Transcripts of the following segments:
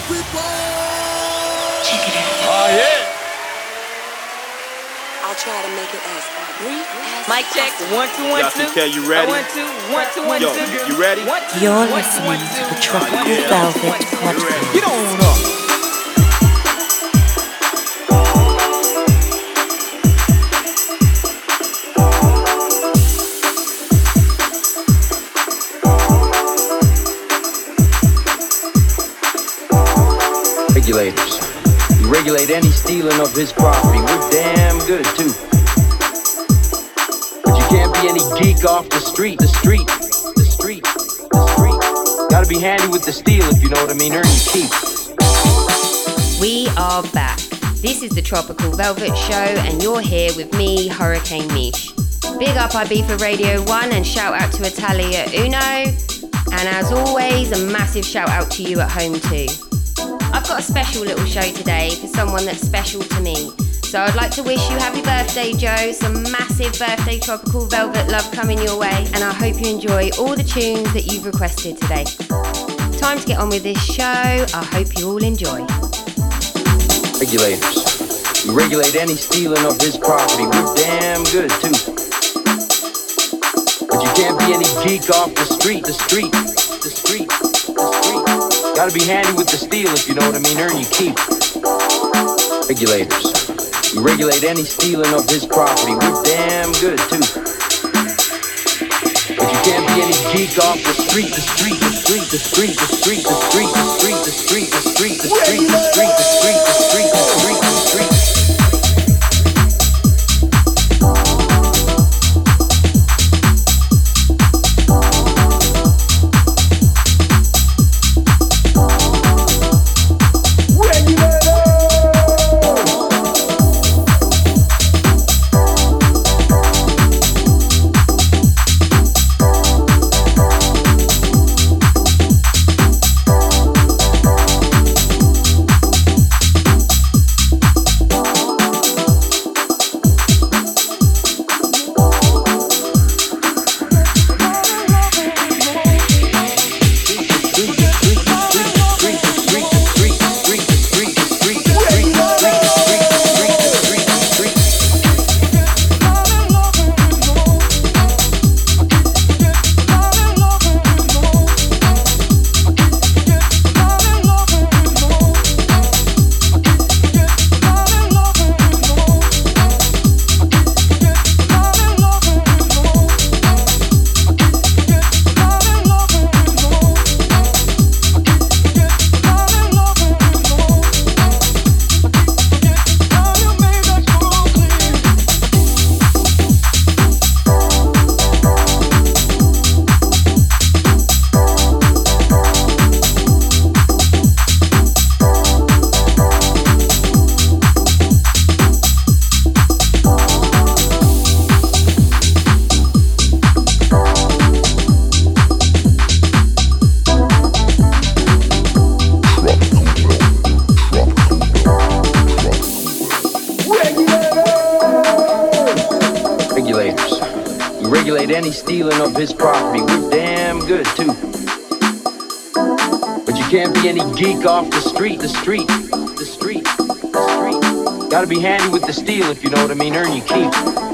Oh yeah. I'll try to make it as brief as Mic check. One, two, one, Justin two. K, you ready? One, two, one, two, one, Yo, two. you ready? You're one, listening to two. the Tropical Yeah. Velvet You Podcast. Get on up. Regulate any stealing of his property. We're damn good too. But you can't be any geek off the street, the street, the street, the street. Gotta be handy with the steel if you know what I mean. Earn your keep. We are back. This is the Tropical Velvet Show, and you're here with me, Hurricane Mish. Big up Ibiza Radio 1 and shout out to Italia Uno. And as always, a massive shout out to you at home too. I've got a special little show today for someone that's special to me. So I'd like to wish you happy birthday, Joe. Some massive birthday Tropical Velvet love coming your way, and I hope you enjoy all the tunes that you've requested today. Time to get on with this show. I hope you all enjoy. Regulators. We regulate any stealing of this property. We're damn good too. But you can't be any geek off the street, the street, the street, the street. Gotta be handy with the steel if you know what I mean. Earn your keep. Regulators. We regulate any stealing of his property. We're damn good too. But you can't be any geek off the street, the street, the street, the street, the street, the street, the street, the street, the street, the street, the street, the street, the street, the street, the street. The street, the street, the street, the street. Gotta be handy with the steel if you know what I mean. Earn your keep.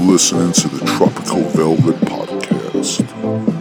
listening to the Tropical Velvet Podcast.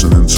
listening to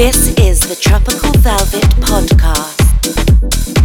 This is the Tropical Velvet Podcast.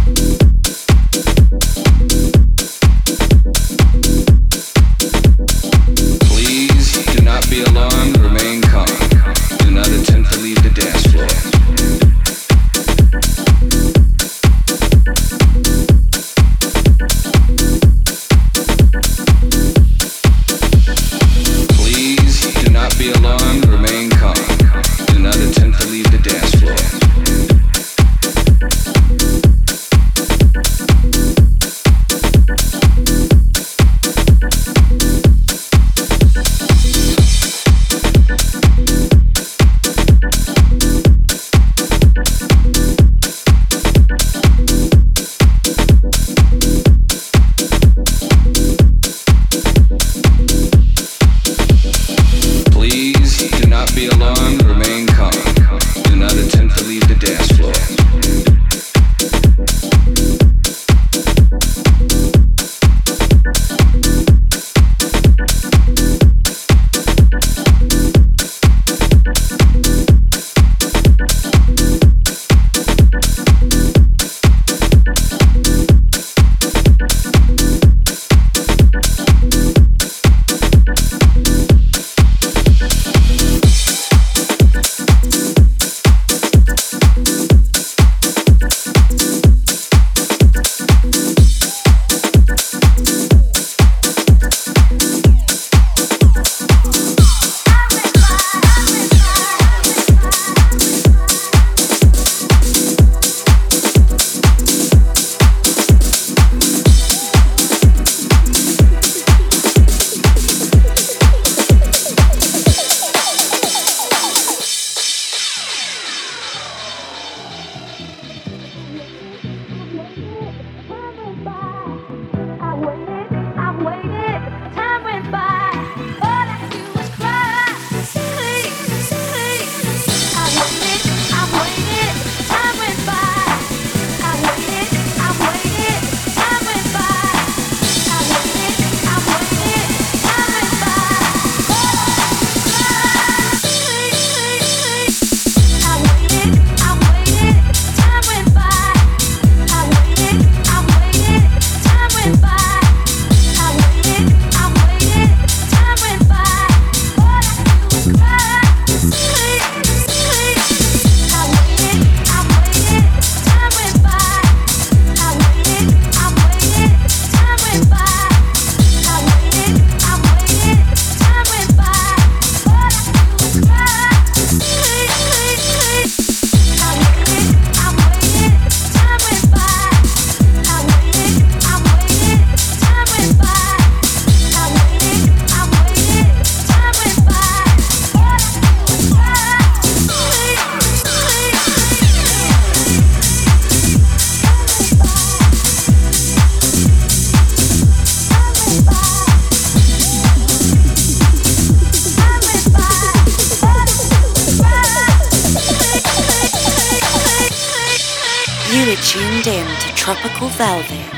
Tuned in to Tropical Velvet.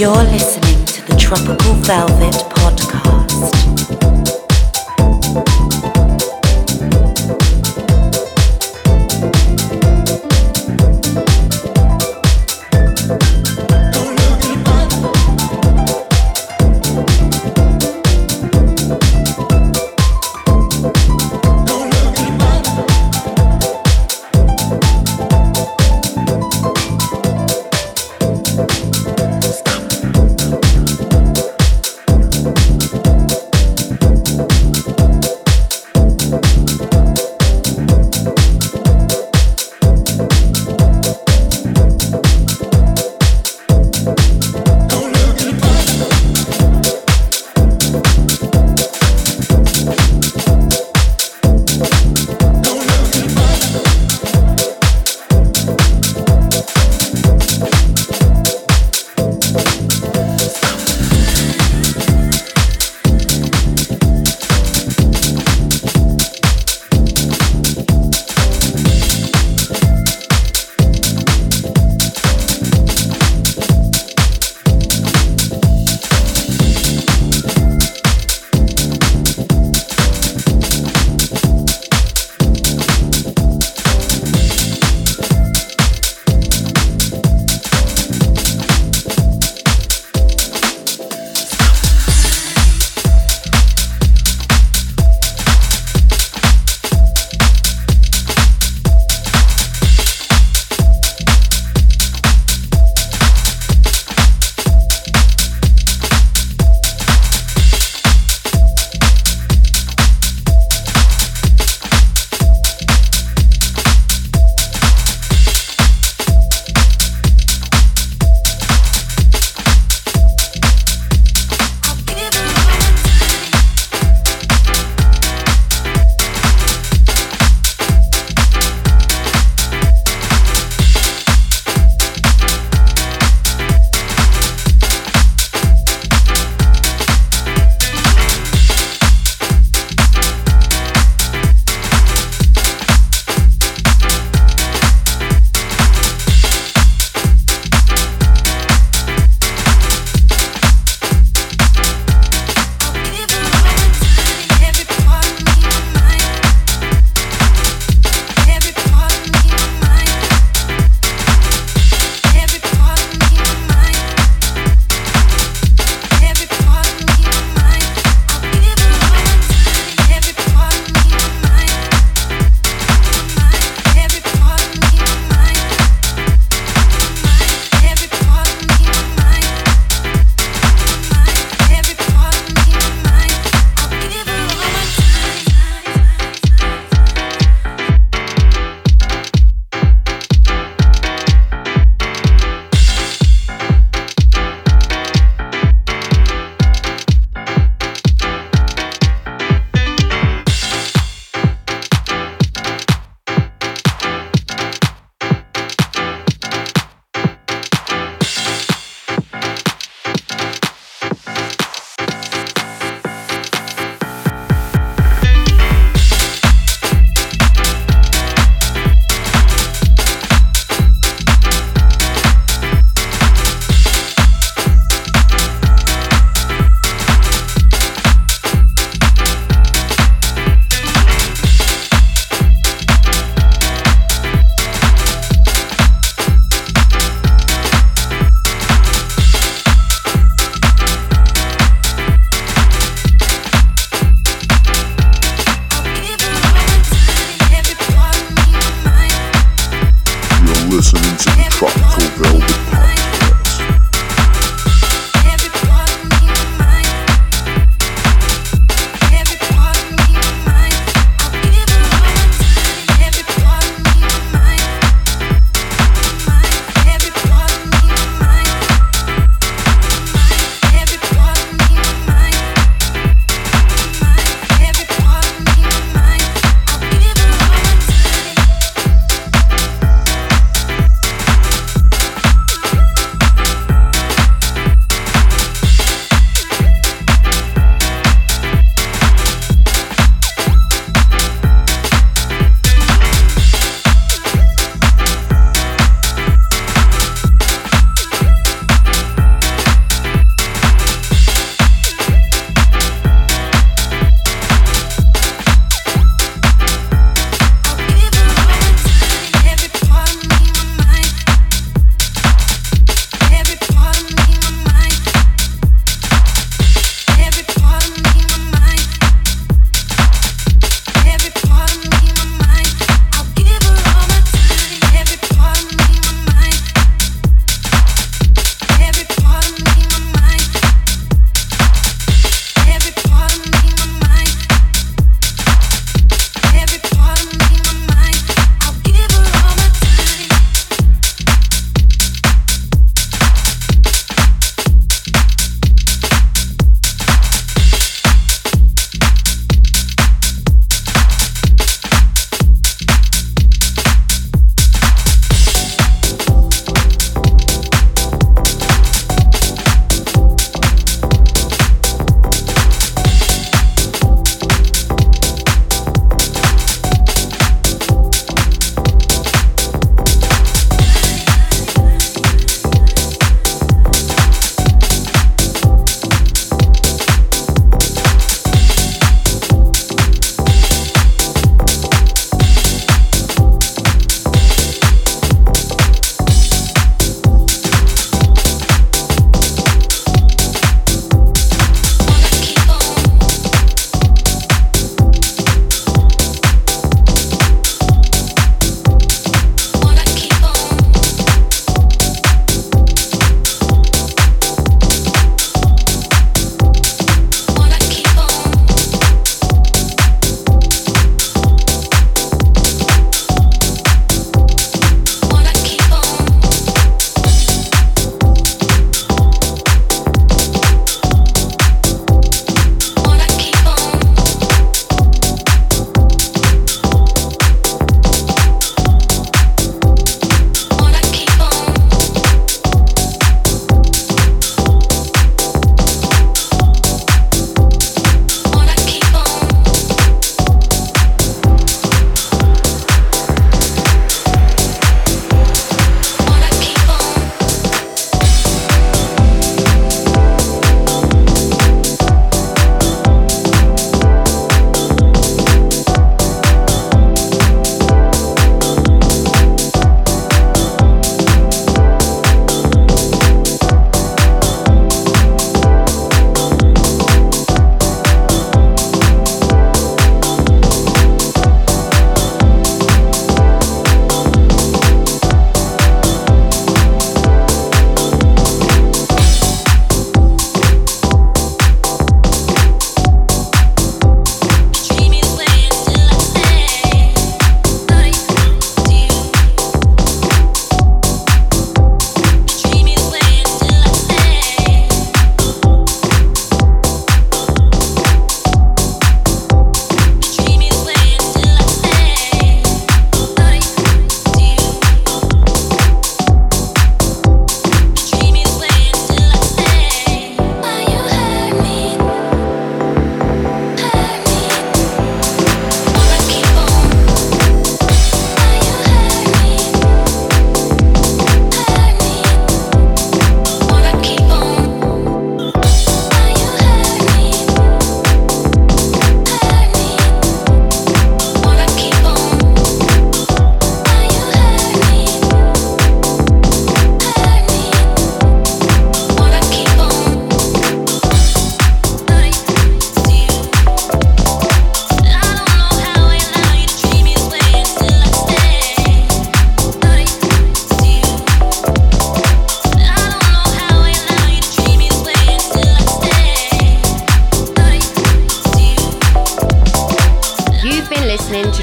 You're listening to the Tropical Velvet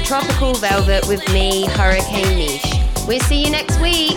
Tropical Velvet with me, Hurricane Niche. We'll see you next week.